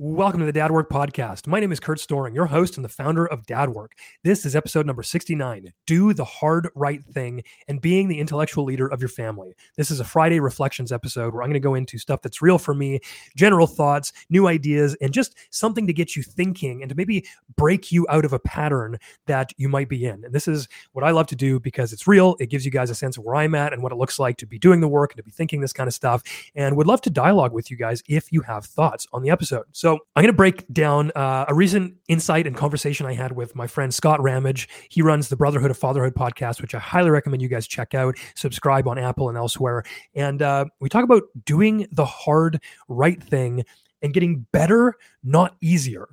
Welcome to the Dad Work Podcast. My name is Kurt Storring, your host and the founder of Dad Work. This is episode number 69 Do the Hard Right Thing and Being the Intellectual Leader of Your Family. This is a Friday Reflections episode where I'm going to go into stuff that's real for me, general thoughts, new ideas, and just something to get you thinking and to maybe break you out of a pattern that you might be in. And this is what I love to do because it's real. It gives you guys a sense of where I'm at and what it looks like to be doing the work and to be thinking this kind of stuff. And would love to dialogue with you guys if you have thoughts on the episode. So, so I'm going to break down uh, a recent insight and conversation I had with my friend Scott Ramage. He runs the Brotherhood of Fatherhood podcast, which I highly recommend you guys check out. Subscribe on Apple and elsewhere. And uh, we talk about doing the hard right thing and getting better, not easier.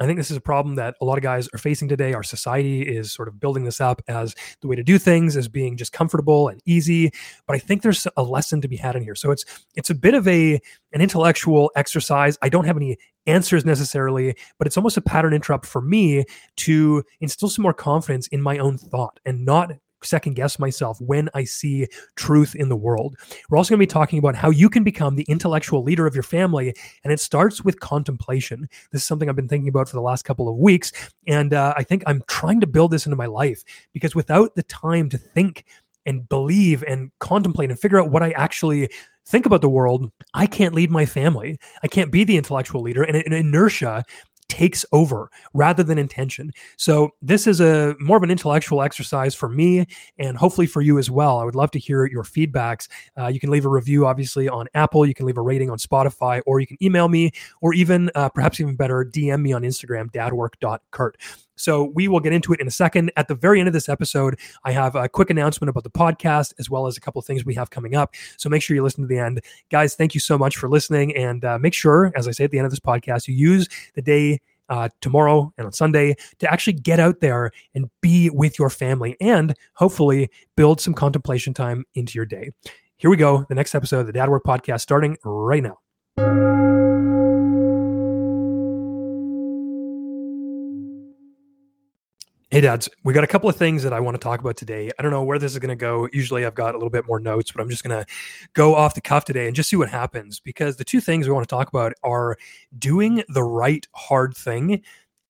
I think this is a problem that a lot of guys are facing today. Our society is sort of building this up as the way to do things, as being just comfortable and easy. But I think there's a lesson to be had in here. So it's it's a bit of a an intellectual exercise. I don't have any answers necessarily, but it's almost a pattern interrupt for me to instill some more confidence in my own thought and not second guess myself when I see truth in the world. We're also going to be talking about how you can become the intellectual leader of your family, and it starts with contemplation. This is something I've been thinking about for the last couple of weeks, and uh, I think I'm trying to build this into my life because without the time to think and believe and contemplate and figure out what I actually think about the world, I can't lead my family. I can't be the intellectual leader. And, and inertia takes over rather than intention. So this is a more of an intellectual exercise for me and hopefully for you as well. I would love to hear your feedbacks. Uh, you can leave a review obviously on Apple, you can leave a rating on Spotify, or you can email me, or even uh, perhaps even better, DM me on Instagram, dadwork.kurt. So we will get into it in a second. At the very end of this episode, I have a quick announcement about the podcast as well as a couple of things we have coming up. So make sure you listen to the end. Guys, thank you so much for listening. And uh, make sure, as I say at the end of this podcast, you use the day uh, tomorrow and on Sunday to actually get out there and be with your family and hopefully build some contemplation time into your day. Here we go. The next episode of the Dad Work Podcast starting right now. Hey, dads, we got a couple of things that I want to talk about today. I don't know where this is going to go. Usually I've got a little bit more notes, but I'm just going to go off the cuff today and just see what happens because the two things we want to talk about are doing the right hard thing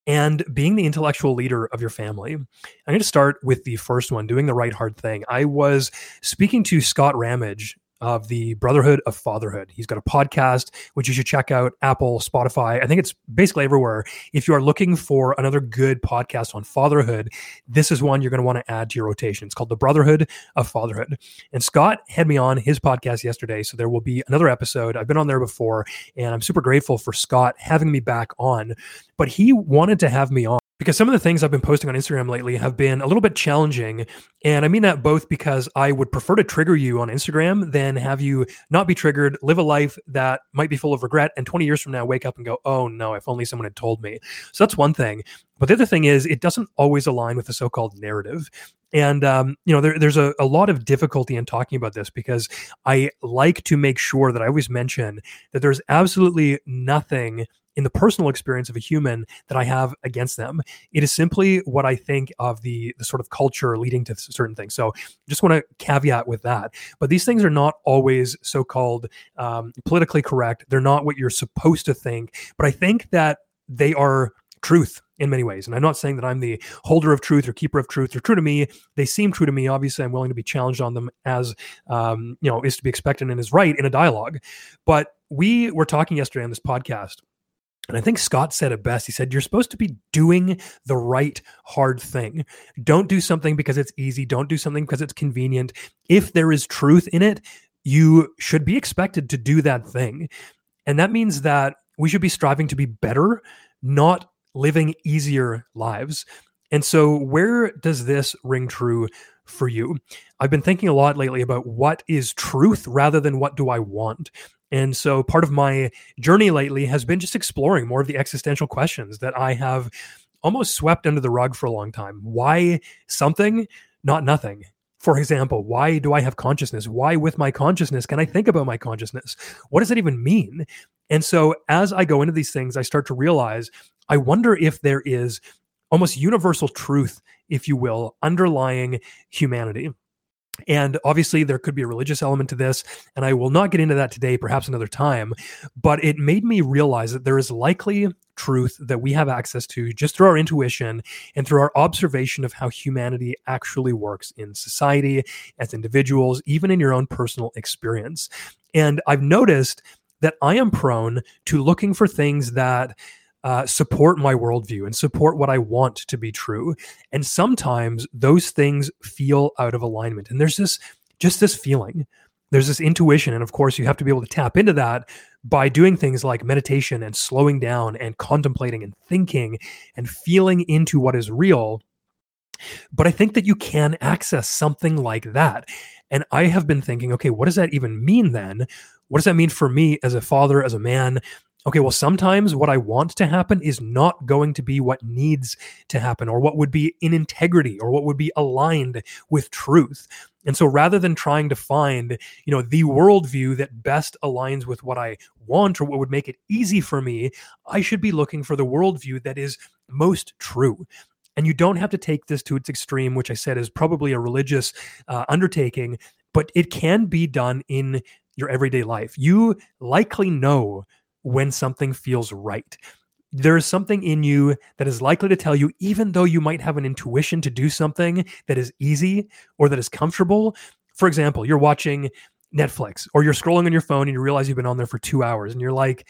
and being the intellectual leader of your family. I'm going to start with the first one, doing the right hard thing. I was speaking to Scott Ramage of the Brotherhood of Fatherhood. He's got a podcast, which you should check out Apple, Spotify. I think it's basically everywhere. If you are looking for another good podcast on fatherhood, this is one you're going to want to add to your rotation. It's called The Brotherhood of Fatherhood. And Scott had me on his podcast yesterday. So there will be another episode. I've been on there before, and I'm super grateful for Scott having me back on. But he wanted to have me on because some of the things I've been posting on Instagram lately have been a little bit challenging. And I mean that both because I would prefer to trigger you on Instagram than have you not be triggered, live a life that might be full of regret, and 20 years from now wake up and go, oh no, if only someone had told me. So that's one thing. But the other thing is, it doesn't always align with the so called narrative. And, um, you know, there, there's a, a lot of difficulty in talking about this because I like to make sure that I always mention that there's absolutely nothing in the personal experience of a human that I have against them. It is simply what I think of the, the sort of culture leading to certain things. So just want to caveat with that. But these things are not always so called um, politically correct. They're not what you're supposed to think. But I think that they are truth in many ways. And I'm not saying that I'm the holder of truth or keeper of truth. They're true to me. They seem true to me. Obviously, I'm willing to be challenged on them as um, you know is to be expected and is right in a dialogue. But we were talking yesterday on this podcast and I think Scott said it best. He said, You're supposed to be doing the right hard thing. Don't do something because it's easy. Don't do something because it's convenient. If there is truth in it, you should be expected to do that thing. And that means that we should be striving to be better, not living easier lives. And so, where does this ring true for you? I've been thinking a lot lately about what is truth rather than what do I want. And so part of my journey lately has been just exploring more of the existential questions that I have almost swept under the rug for a long time. Why something, not nothing? For example, why do I have consciousness? Why, with my consciousness, can I think about my consciousness? What does that even mean? And so, as I go into these things, I start to realize I wonder if there is almost universal truth, if you will, underlying humanity. And obviously, there could be a religious element to this, and I will not get into that today, perhaps another time. But it made me realize that there is likely truth that we have access to just through our intuition and through our observation of how humanity actually works in society, as individuals, even in your own personal experience. And I've noticed that I am prone to looking for things that uh, support my worldview and support what I want to be true. And sometimes those things feel out of alignment. And there's this just this feeling, there's this intuition. And of course, you have to be able to tap into that by doing things like meditation and slowing down and contemplating and thinking and feeling into what is real. But I think that you can access something like that. And I have been thinking, okay, what does that even mean then? What does that mean for me as a father, as a man? Okay, well, sometimes what I want to happen is not going to be what needs to happen or what would be in integrity or what would be aligned with truth. And so rather than trying to find, you know, the worldview that best aligns with what I want or what would make it easy for me, I should be looking for the worldview that is most true. And you don't have to take this to its extreme, which I said is probably a religious uh, undertaking, but it can be done in your everyday life. You likely know when something feels right. There is something in you that is likely to tell you, even though you might have an intuition to do something that is easy or that is comfortable. For example, you're watching Netflix or you're scrolling on your phone and you realize you've been on there for two hours and you're like,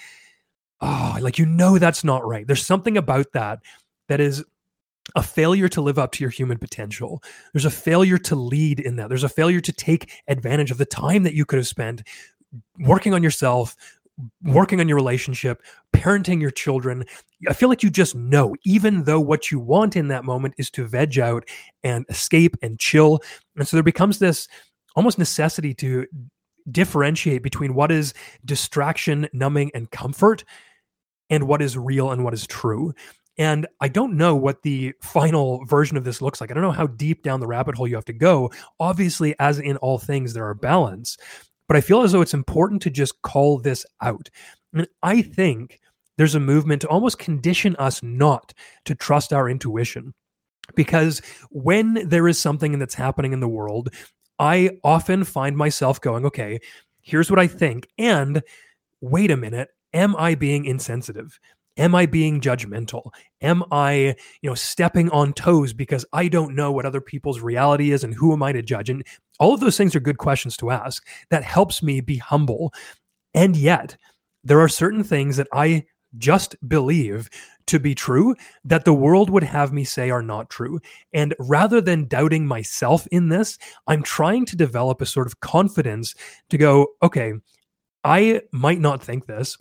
oh, like you know that's not right. There's something about that that is a failure to live up to your human potential. There's a failure to lead in that. There's a failure to take advantage of the time that you could have spent working on yourself, working on your relationship, parenting your children. I feel like you just know, even though what you want in that moment is to veg out and escape and chill. And so there becomes this almost necessity to differentiate between what is distraction, numbing, and comfort and what is real and what is true. And I don't know what the final version of this looks like. I don't know how deep down the rabbit hole you have to go. Obviously, as in all things, there are balance. But I feel as though it's important to just call this out. And I think there's a movement to almost condition us not to trust our intuition. Because when there is something that's happening in the world, I often find myself going, okay, here's what I think. And wait a minute, am I being insensitive? Am I being judgmental? Am I, you know, stepping on toes because I don't know what other people's reality is and who am I to judge? And all of those things are good questions to ask. That helps me be humble. And yet, there are certain things that I just believe to be true that the world would have me say are not true. And rather than doubting myself in this, I'm trying to develop a sort of confidence to go, okay, I might not think this,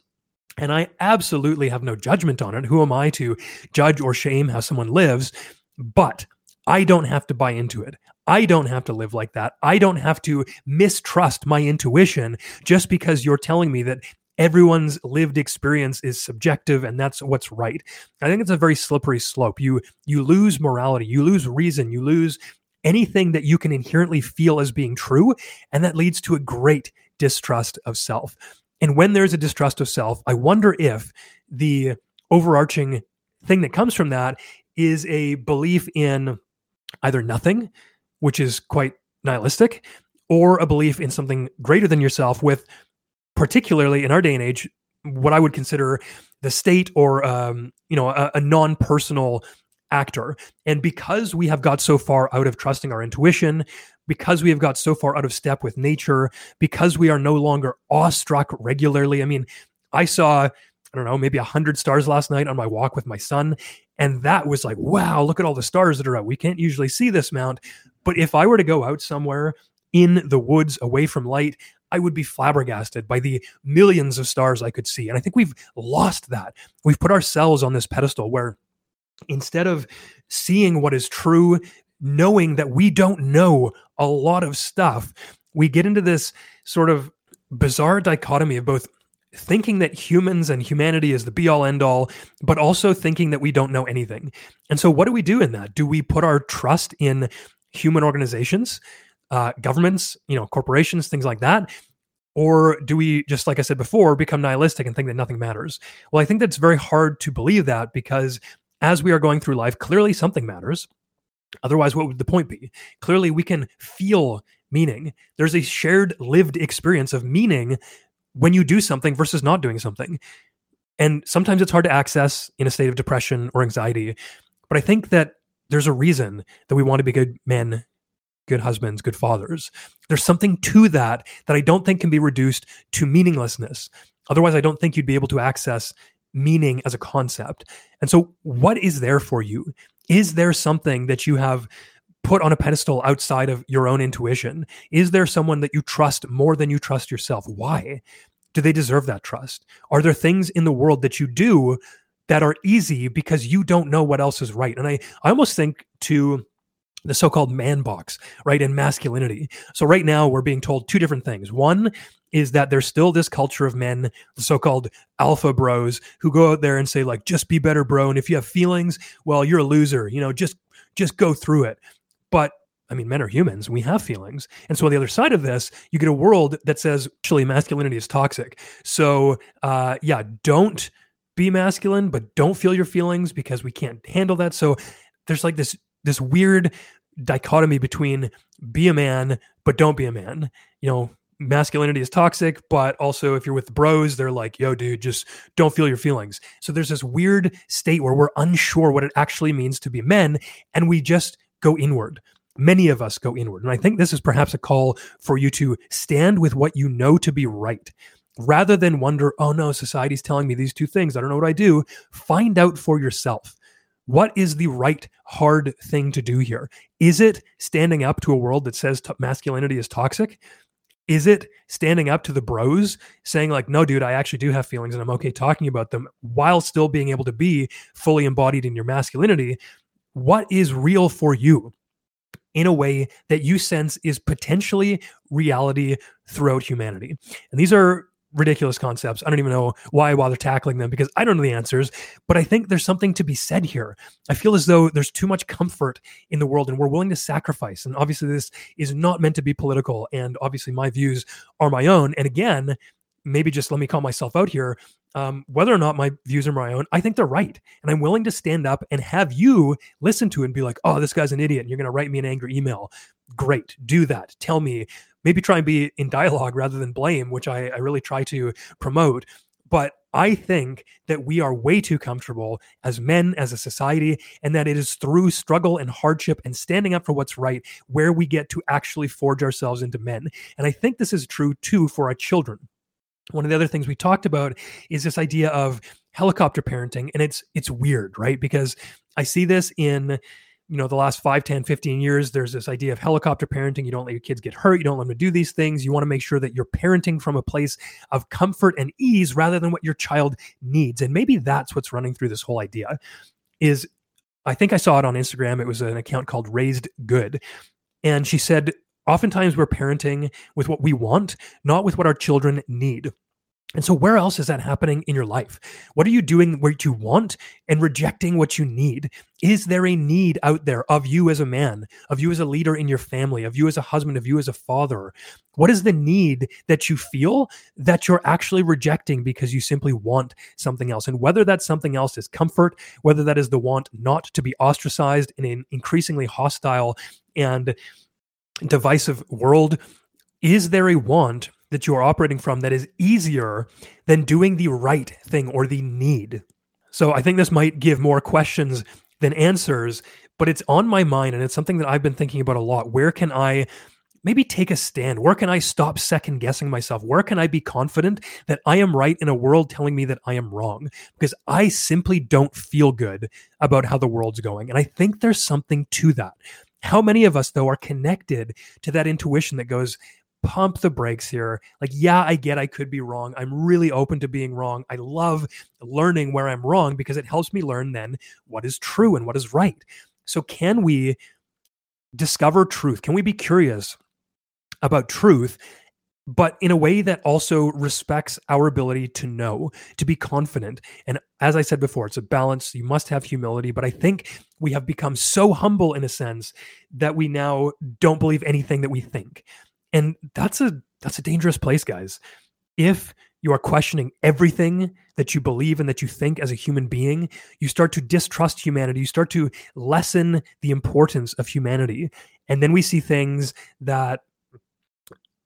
and I absolutely have no judgment on it. Who am I to judge or shame how someone lives? But I don't have to buy into it. I don't have to live like that. I don't have to mistrust my intuition just because you're telling me that everyone's lived experience is subjective and that's what's right. I think it's a very slippery slope. You you lose morality, you lose reason, you lose anything that you can inherently feel as being true and that leads to a great distrust of self. And when there's a distrust of self, I wonder if the overarching thing that comes from that is a belief in either nothing, which is quite nihilistic, or a belief in something greater than yourself, with particularly in our day and age, what I would consider the state or um, you know a, a non-personal actor. And because we have got so far out of trusting our intuition, because we have got so far out of step with nature, because we are no longer awestruck regularly. I mean, I saw, I don't know, maybe a hundred stars last night on my walk with my son. And that was like, wow, look at all the stars that are out. We can't usually see this mount. But if I were to go out somewhere in the woods away from light, I would be flabbergasted by the millions of stars I could see. And I think we've lost that. We've put ourselves on this pedestal where instead of seeing what is true, knowing that we don't know a lot of stuff, we get into this sort of bizarre dichotomy of both thinking that humans and humanity is the be all end all, but also thinking that we don't know anything. And so, what do we do in that? Do we put our trust in human organizations, uh, governments, you know, corporations, things like that? Or do we just, like I said before, become nihilistic and think that nothing matters? Well, I think that's very hard to believe that because as we are going through life, clearly something matters. Otherwise, what would the point be? Clearly, we can feel meaning. There's a shared lived experience of meaning when you do something versus not doing something. And sometimes it's hard to access in a state of depression or anxiety. But I think that there's a reason that we want to be good men, good husbands, good fathers. There's something to that that I don't think can be reduced to meaninglessness. Otherwise, I don't think you'd be able to access meaning as a concept. And so, what is there for you? Is there something that you have put on a pedestal outside of your own intuition? Is there someone that you trust more than you trust yourself? Why? Do they deserve that trust? Are there things in the world that you do that are easy because you don't know what else is right? And I, I almost think to the so-called man box, right? And masculinity. So right now we're being told two different things. One is that there's still this culture of men, so-called alpha bros, who go out there and say like, just be better, bro. And if you have feelings, well, you're a loser. You know, just just go through it. But I mean, men are humans. We have feelings. And so on the other side of this, you get a world that says actually masculinity is toxic. So uh, yeah, don't be masculine, but don't feel your feelings because we can't handle that. So there's like this this weird dichotomy between be a man, but don't be a man. You know, masculinity is toxic, but also if you're with bros, they're like, yo, dude, just don't feel your feelings. So there's this weird state where we're unsure what it actually means to be men, and we just go inward. Many of us go inward. And I think this is perhaps a call for you to stand with what you know to be right. Rather than wonder, oh no, society's telling me these two things. I don't know what I do. Find out for yourself. What is the right hard thing to do here? Is it standing up to a world that says t- masculinity is toxic? Is it standing up to the bros saying, like, no, dude, I actually do have feelings and I'm okay talking about them while still being able to be fully embodied in your masculinity? What is real for you? in a way that you sense is potentially reality throughout humanity. And these are ridiculous concepts. I don't even know why I bother tackling them because I don't know the answers, but I think there's something to be said here. I feel as though there's too much comfort in the world and we're willing to sacrifice. And obviously, this is not meant to be political. And obviously, my views are my own. And again, maybe just let me call myself out here. Um, whether or not my views are my own, I think they're right. And I'm willing to stand up and have you listen to it and be like, oh, this guy's an idiot. And you're going to write me an angry email. Great. Do that. Tell me maybe try and be in dialogue rather than blame, which I, I really try to promote. But I think that we are way too comfortable as men, as a society, and that it is through struggle and hardship and standing up for what's right where we get to actually forge ourselves into men. And I think this is true too for our children. One of the other things we talked about is this idea of helicopter parenting and it's it's weird right? Because i see this in you know the last 5 10 15 years there's this idea of helicopter parenting. You don't let your kids get hurt. You don't let them do these things. You want to make sure that you're parenting from a place of comfort and ease rather than what your child needs. And maybe that's what's running through this whole idea is i think i saw it on instagram. It was an account called raised good. And she said oftentimes we're parenting with what we want not with what our children need and so, where else is that happening in your life? What are you doing what you want and rejecting what you need? Is there a need out there of you as a man, of you as a leader in your family, of you as a husband, of you as a father? What is the need that you feel that you're actually rejecting because you simply want something else? And whether that something else is comfort, whether that is the want not to be ostracized in an increasingly hostile and divisive world, is there a want that you are operating from that is easier than doing the right thing or the need. So I think this might give more questions than answers, but it's on my mind and it's something that I've been thinking about a lot. Where can I maybe take a stand? Where can I stop second guessing myself? Where can I be confident that I am right in a world telling me that I am wrong? Because I simply don't feel good about how the world's going. And I think there's something to that. How many of us, though, are connected to that intuition that goes, pump the brakes here. Like, yeah, I get I could be wrong. I'm really open to being wrong. I love learning where I'm wrong because it helps me learn then what is true and what is right. So, can we discover truth? Can we be curious about truth? But in a way that also respects our ability to know, to be confident. And as I said before, it's a balance. You must have humility. But I think we have become so humble in a sense that we now don't believe anything that we think and that's a that's a dangerous place guys if you are questioning everything that you believe and that you think as a human being you start to distrust humanity you start to lessen the importance of humanity and then we see things that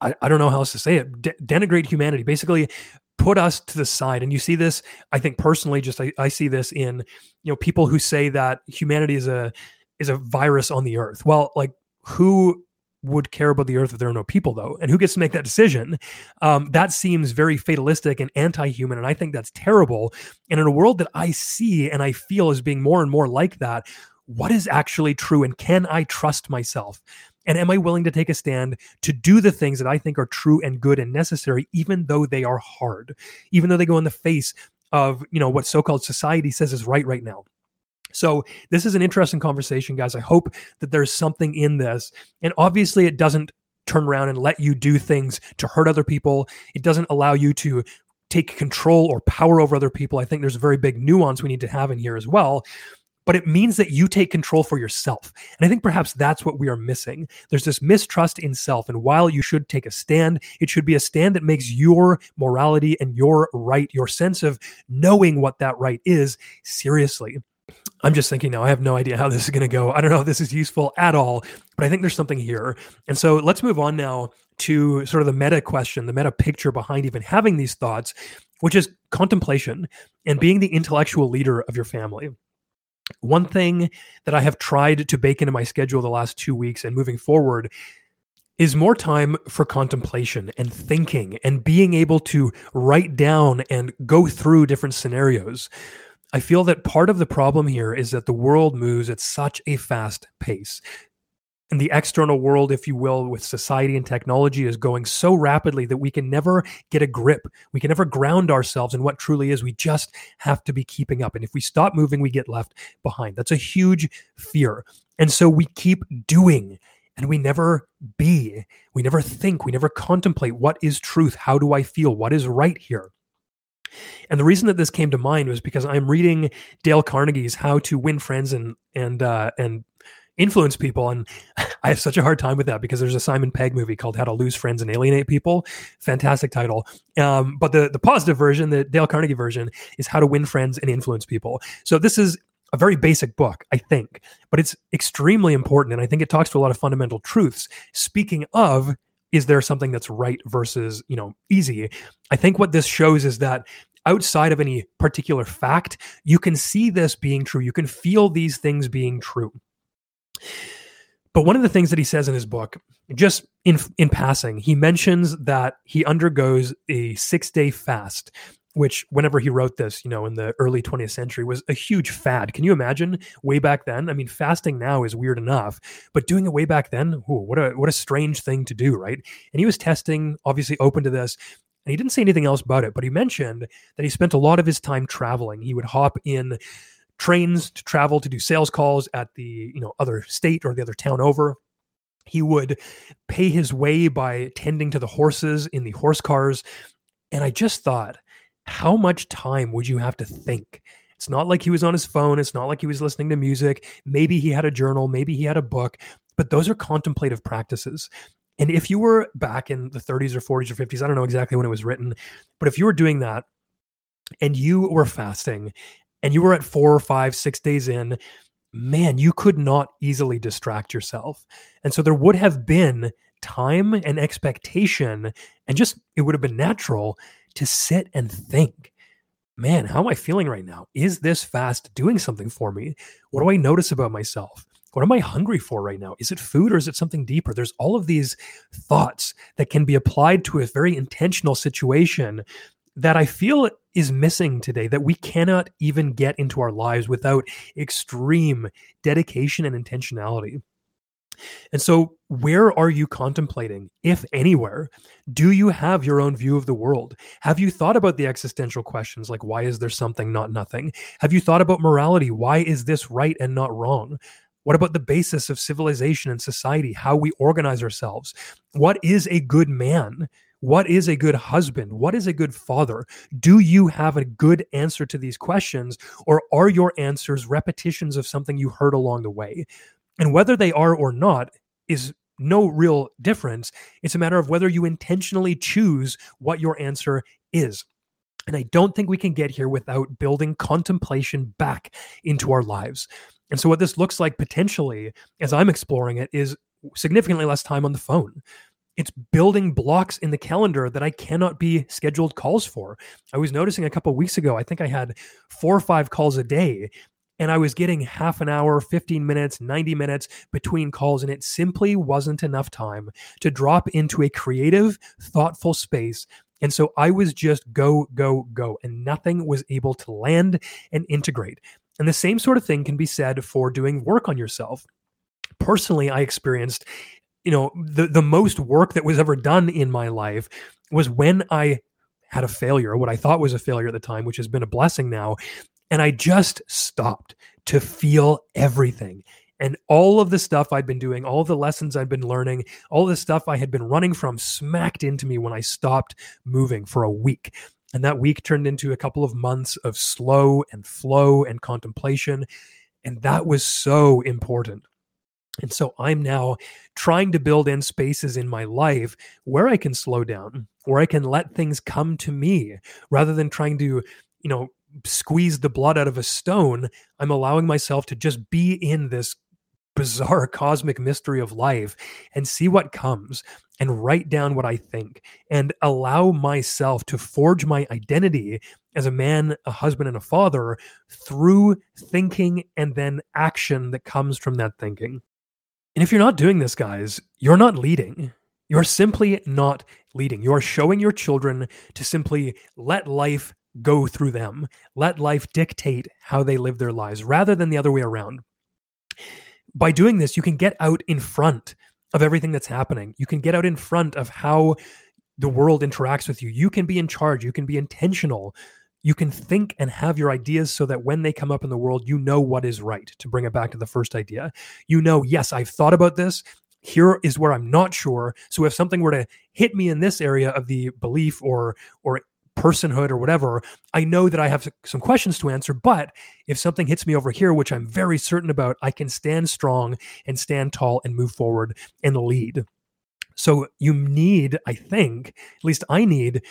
I, I don't know how else to say it, de- denigrate humanity, basically put us to the side. And you see this, I think personally, just I, I see this in, you know, people who say that humanity is a is a virus on the earth. Well, like who would care about the earth if there are no people though? And who gets to make that decision? Um, that seems very fatalistic and anti-human and i think that's terrible. And in a world that i see and i feel as being more and more like that what is actually true and can i trust myself and am I willing to take a stand to do the things that I think are true and good and necessary, even though they are hard, even though they go in the face of, you know, what so-called society says is right right now? So this is an interesting conversation, guys. I hope that there's something in this. And obviously it doesn't turn around and let you do things to hurt other people. It doesn't allow you to take control or power over other people. I think there's a very big nuance we need to have in here as well but it means that you take control for yourself. And I think perhaps that's what we are missing. There's this mistrust in self. And while you should take a stand, it should be a stand that makes your morality and your right, your sense of knowing what that right is, seriously. I'm just thinking now, I have no idea how this is going to go. I don't know if this is useful at all, but I think there's something here. And so let's move on now to sort of the meta question, the meta picture behind even having these thoughts, which is contemplation and being the intellectual leader of your family. One thing that I have tried to bake into my schedule the last two weeks and moving forward is more time for contemplation and thinking and being able to write down and go through different scenarios. I feel that part of the problem here is that the world moves at such a fast pace and the external world, if you will, with society and technology is going so rapidly that we can never get a grip. We can never ground ourselves in what truly is. We just have to be keeping up. And if we stop moving, we get left behind. That's a huge fear. And so we keep doing and we never be. We never think. We never contemplate what is truth? How do I feel? What is right here? And the reason that this came to mind was because I'm reading Dale Carnegie's How to Win Friends and and uh, and influence people. And I have such a hard time with that because there's a Simon Pegg movie called How to Lose Friends and Alienate People. Fantastic title. Um, but the, the positive version, the Dale Carnegie version, is How to Win Friends and Influence People. So this is a very basic book, I think, but it's extremely important. And I think it talks to a lot of fundamental truths. Speaking of, is there something that's right versus, you know, easy? I think what this shows is that outside of any particular fact, you can see this being true. You can feel these things being true. But one of the things that he says in his book, just in in passing, he mentions that he undergoes a six day fast, which whenever he wrote this, you know, in the early 20th century, was a huge fad. Can you imagine way back then? I mean, fasting now is weird enough, but doing it way back then, ooh, what a what a strange thing to do, right? And he was testing, obviously open to this. And he didn't say anything else about it, but he mentioned that he spent a lot of his time traveling. He would hop in trains to travel to do sales calls at the you know other state or the other town over. He would pay his way by tending to the horses in the horse cars. And i just thought how much time would you have to think? It's not like he was on his phone. It's not like he was listening to music. Maybe he had a journal. Maybe he had a book. But those are contemplative practices. And if you were back in the 30s or 40s or 50s i don't know exactly when it was written but if you were doing that and you were fasting and you were at four or five, six days in, man, you could not easily distract yourself. And so there would have been time and expectation, and just it would have been natural to sit and think, man, how am I feeling right now? Is this fast doing something for me? What do I notice about myself? What am I hungry for right now? Is it food or is it something deeper? There's all of these thoughts that can be applied to a very intentional situation that I feel is missing today that we cannot even get into our lives without extreme dedication and intentionality. And so, where are you contemplating, if anywhere? Do you have your own view of the world? Have you thought about the existential questions like, why is there something, not nothing? Have you thought about morality? Why is this right and not wrong? What about the basis of civilization and society, how we organize ourselves? What is a good man? What is a good husband? What is a good father? Do you have a good answer to these questions, or are your answers repetitions of something you heard along the way? And whether they are or not is no real difference. It's a matter of whether you intentionally choose what your answer is. And I don't think we can get here without building contemplation back into our lives. And so, what this looks like potentially, as I'm exploring it, is significantly less time on the phone it's building blocks in the calendar that I cannot be scheduled calls for. I was noticing a couple weeks ago, I think I had four or five calls a day and I was getting half an hour, 15 minutes, 90 minutes between calls, and it simply wasn't enough time to drop into a creative, thoughtful space. And so I was just go, go, go, and nothing was able to land and integrate. And the same sort of thing can be said for doing work on yourself. Personally, I experienced you know the the most work that was ever done in my life was when I had a failure, what I thought was a failure at the time, which has been a blessing now, and I just stopped to feel everything. And all of the stuff I'd been doing, all the lessons I'd been learning, all the stuff I had been running from smacked into me when I stopped moving for a week. And that week turned into a couple of months of slow and flow and contemplation. And that was so important. And so I'm now trying to build in spaces in my life where I can slow down, where I can let things come to me rather than trying to, you know, squeeze the blood out of a stone. I'm allowing myself to just be in this bizarre cosmic mystery of life and see what comes and write down what I think and allow myself to forge my identity as a man, a husband, and a father through thinking and then action that comes from that thinking. And if you're not doing this, guys, you're not leading. You're simply not leading. You are showing your children to simply let life go through them, let life dictate how they live their lives rather than the other way around. By doing this, you can get out in front of everything that's happening. You can get out in front of how the world interacts with you. You can be in charge. You can be intentional you can think and have your ideas so that when they come up in the world, you know what is right. To bring it back to the first idea, you know, yes, I've thought about this. Here is where I'm not sure. So if something were to hit me in this area of the belief or or personhood or whatever, I know that I have some questions to answer. But if something hits me over here, which I'm very certain about, I can stand strong and stand tall and move forward and lead. So you need, I think, at least I need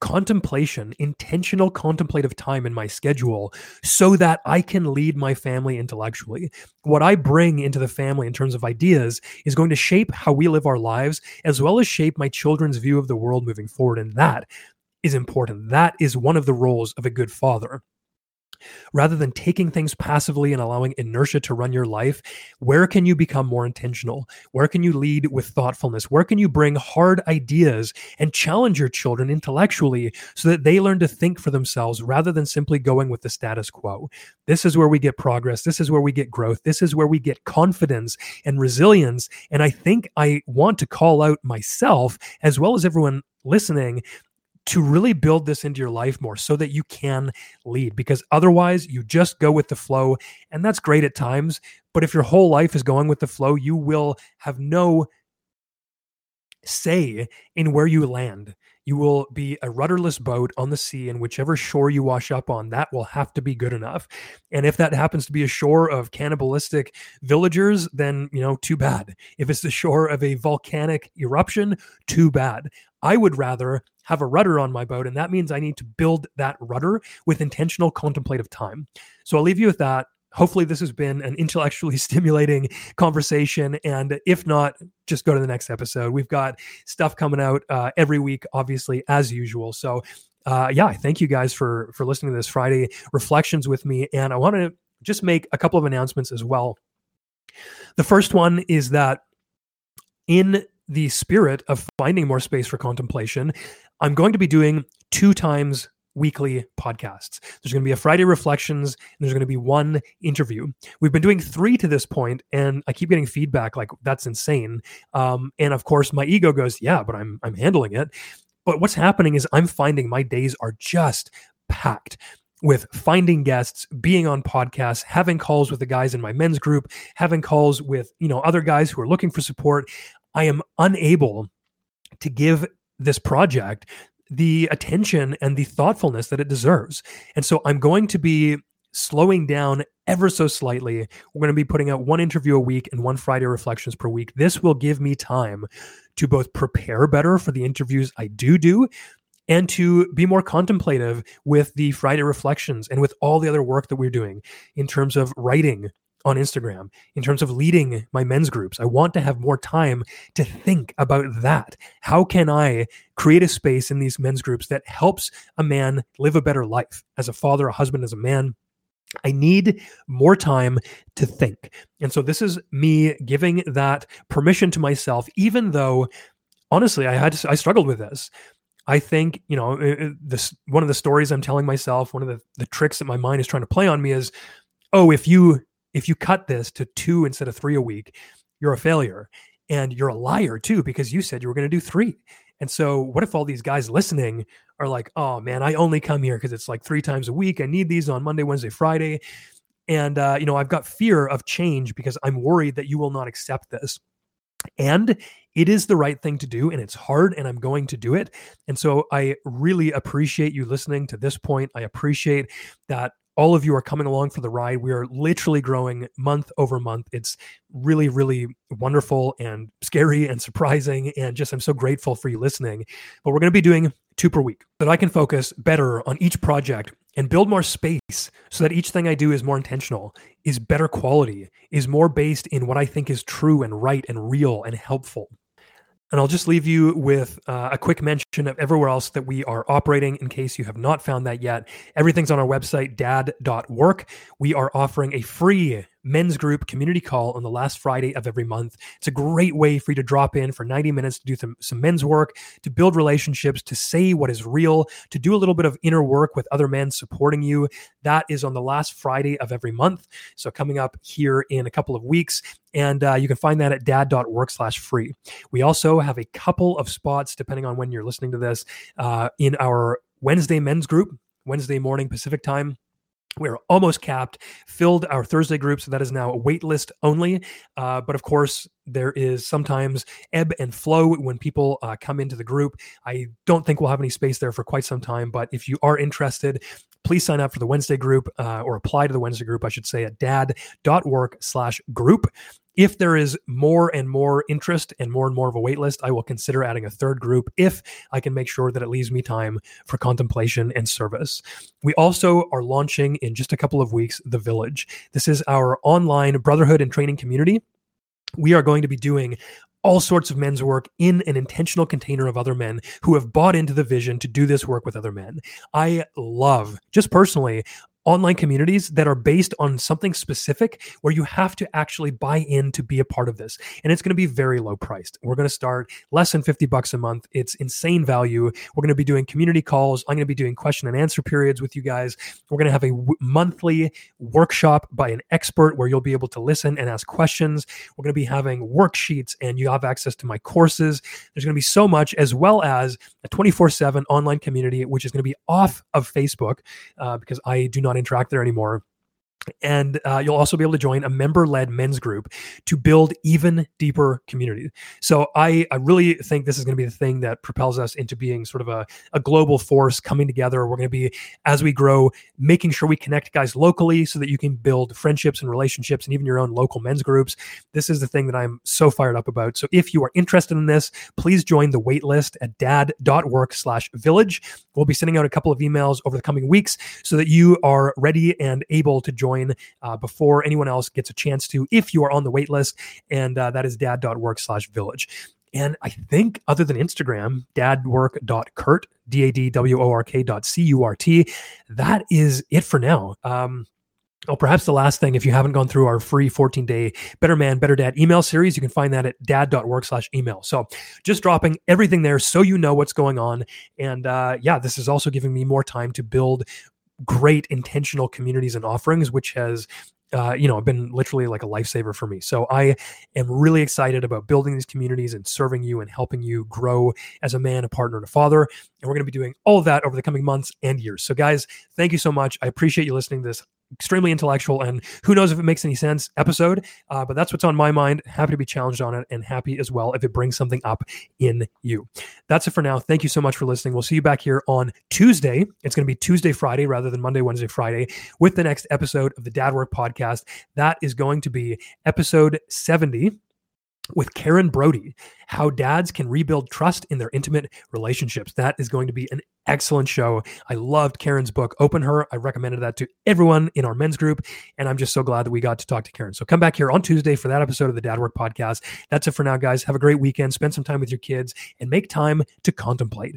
contemplation, intentional contemplative time in my schedule so that I can lead my family intellectually. What I bring into the family in terms of ideas is going to shape how we live our lives as well as shape my children's view of the world moving forward. And that is important. That is one of the roles of a good father rather than taking things passively and allowing inertia to run your life, where can you become more intentional? Where can you lead with thoughtfulness? Where can you bring hard ideas and challenge your children intellectually so that they learn to think for themselves rather than simply going with the status quo? This is where we get progress. This is where we get growth. This is where we get confidence and resilience. And I think I want to call out myself as well as everyone listening to really build this into your life more so that you can lead because otherwise you just go with the flow and that's great at times but if your whole life is going with the flow you will have no say in where you land you will be a rudderless boat on the sea and whichever shore you wash up on that will have to be good enough and if that happens to be a shore of cannibalistic villagers then you know too bad if it's the shore of a volcanic eruption too bad i would rather have a rudder on my boat. And that means I need to build that rudder with intentional contemplative time. So I'll leave you with that. Hopefully, this has been an intellectually stimulating conversation. And if not, just go to the next episode. We've got stuff coming out uh, every week, obviously, as usual. So, uh, yeah, thank you guys for for listening to this Friday reflections with me. And I want to just make a couple of announcements as well. The first one is that in the spirit of finding more space for contemplation, I'm going to be doing two times weekly podcasts. There's going to be a Friday reflections and there's going to be one interview. We've been doing three to this point and I keep getting feedback like that's insane. Um, and of course my ego goes, yeah, but I'm, I'm handling it. But what's happening is I'm finding my days are just packed with finding guests, being on podcasts, having calls with the guys in my men's group, having calls with, you know, other guys who are looking for support. I am unable to give this project the attention and the thoughtfulness that it deserves. And so I'm going to be slowing down ever so slightly. We're going to be putting out one interview a week and one Friday reflections per week. This will give me time to both prepare better for the interviews I do do and to be more contemplative with the Friday reflections and with all the other work that we're doing in terms of writing on Instagram in terms of leading my men's groups. I want to have more time to think about that. How can I create a space in these men's groups that helps a man live a better life as a father, a husband, as a man? I need more time to think. And so this is me giving that permission to myself, even though honestly, I had to, I struggled with this. I think, you know, this one of the stories I'm telling myself, one of the, the tricks that my mind is trying to play on me is, oh, if you if you cut this to two instead of three a week, you're a failure. And you're a liar too, because you said you were going to do three. And so, what if all these guys listening are like, oh man, I only come here because it's like three times a week. I need these on Monday, Wednesday, Friday. And, uh, you know, I've got fear of change because I'm worried that you will not accept this. And it is the right thing to do, and it's hard, and I'm going to do it. And so I really appreciate you listening to this point. I appreciate that all of you are coming along for the ride. We are literally growing month over month. It's really, really wonderful and scary and surprising. And just, I'm so grateful for you listening. But we're going to be doing two per week so that I can focus better on each project and build more space so that each thing I do is more intentional, is better quality, is more based in what I think is true and right and real and helpful. And I'll just leave you with uh, a quick mention of everywhere else that we are operating in case you have not found that yet. Everything's on our website, dad.work. We are offering a free men's group community call on the last Friday of every month. It's a great way for you to drop in for 90 minutes to do some, some men's work, to build relationships, to say what is real, to do a little bit of inner work with other men supporting you. That is on the last Friday of every month. So coming up here in a couple of weeks. And uh, you can find that at dad.work slash free. We also have a couple of spots, depending on when you're listening to this, uh, in our Wednesday men's group, Wednesday morning Pacific time we're almost capped, filled our Thursday group, so that is now a wait list only. Uh, but of course, there is sometimes ebb and flow when people uh, come into the group. I don't think we'll have any space there for quite some time, but if you are interested, please sign up for the Wednesday group uh, or apply to the Wednesday group, I should say, at dad.work slash group. If there is more and more interest and more and more of a wait list, I will consider adding a third group if I can make sure that it leaves me time for contemplation and service. We also are launching in just a couple of weeks The Village. This is our online brotherhood and training community. We are going to be doing all sorts of men's work in an intentional container of other men who have bought into the vision to do this work with other men. I love, just personally, online communities that are based on something specific where you have to actually buy in to be a part of this. And it's going to be very low priced. We're going to start less than 50 bucks a month. It's insane value. We're going to be doing community calls. I'm going to be doing question and answer periods with you guys. We're going to have a w- monthly workshop by an expert where you'll be able to listen and ask questions. We're going to be having worksheets and you have access to my courses. There's going to be so much, as well as a 24 7 online community, which is going to be off of Facebook uh, because I do not not interact there anymore and uh, you'll also be able to join a member-led men's group to build even deeper community. So i, I really think this is going to be the thing that propels us into being sort of a, a global force coming together. We're going to be as we grow making sure we connect guys locally so that you can build friendships and relationships and even your own local men's groups. This is the thing that i'm so fired up about. So if you are interested in this please join the waitlist at dad.work slash village. We'll be sending out a couple of emails over the coming weeks so that you are ready and able to join join uh, before anyone else gets a chance to if you are on the wait list. And uh, that is dad.work slash village. And I think other than Instagram, dadwork.curt, D-A-D-W-O-R-K dot C-U-R-T, that is it for now. Um, Oh, perhaps the last thing, if you haven't gone through our free 14 day Better Man, Better Dad email series, you can find that at dad.work slash email. So just dropping everything there so you know what's going on. And uh, yeah, this is also giving me more time to build great intentional communities and offerings, which has uh, you know, been literally like a lifesaver for me. So I am really excited about building these communities and serving you and helping you grow as a man, a partner, and a father. And we're going to be doing all that over the coming months and years. So, guys, thank you so much. I appreciate you listening to this extremely intellectual and who knows if it makes any sense episode uh, but that's what's on my mind. Happy to be challenged on it and happy as well if it brings something up in you. That's it for now. Thank you so much for listening. We'll see you back here on tuesday. It's going to be tuesday friday rather than monday wednesday friday with the next episode of the dad work podcast. That is going to be episode 70 with Karen Brody, how dads can rebuild trust in their intimate relationships. That is going to be an excellent show. I loved Karen's book, Open Her. I recommended that to everyone in our men's group. And I'm just so glad that we got to talk to Karen. So come back here on Tuesday for that episode of the Dad Work Podcast. That's it for now, guys. Have a great weekend. Spend some time with your kids and make time to contemplate.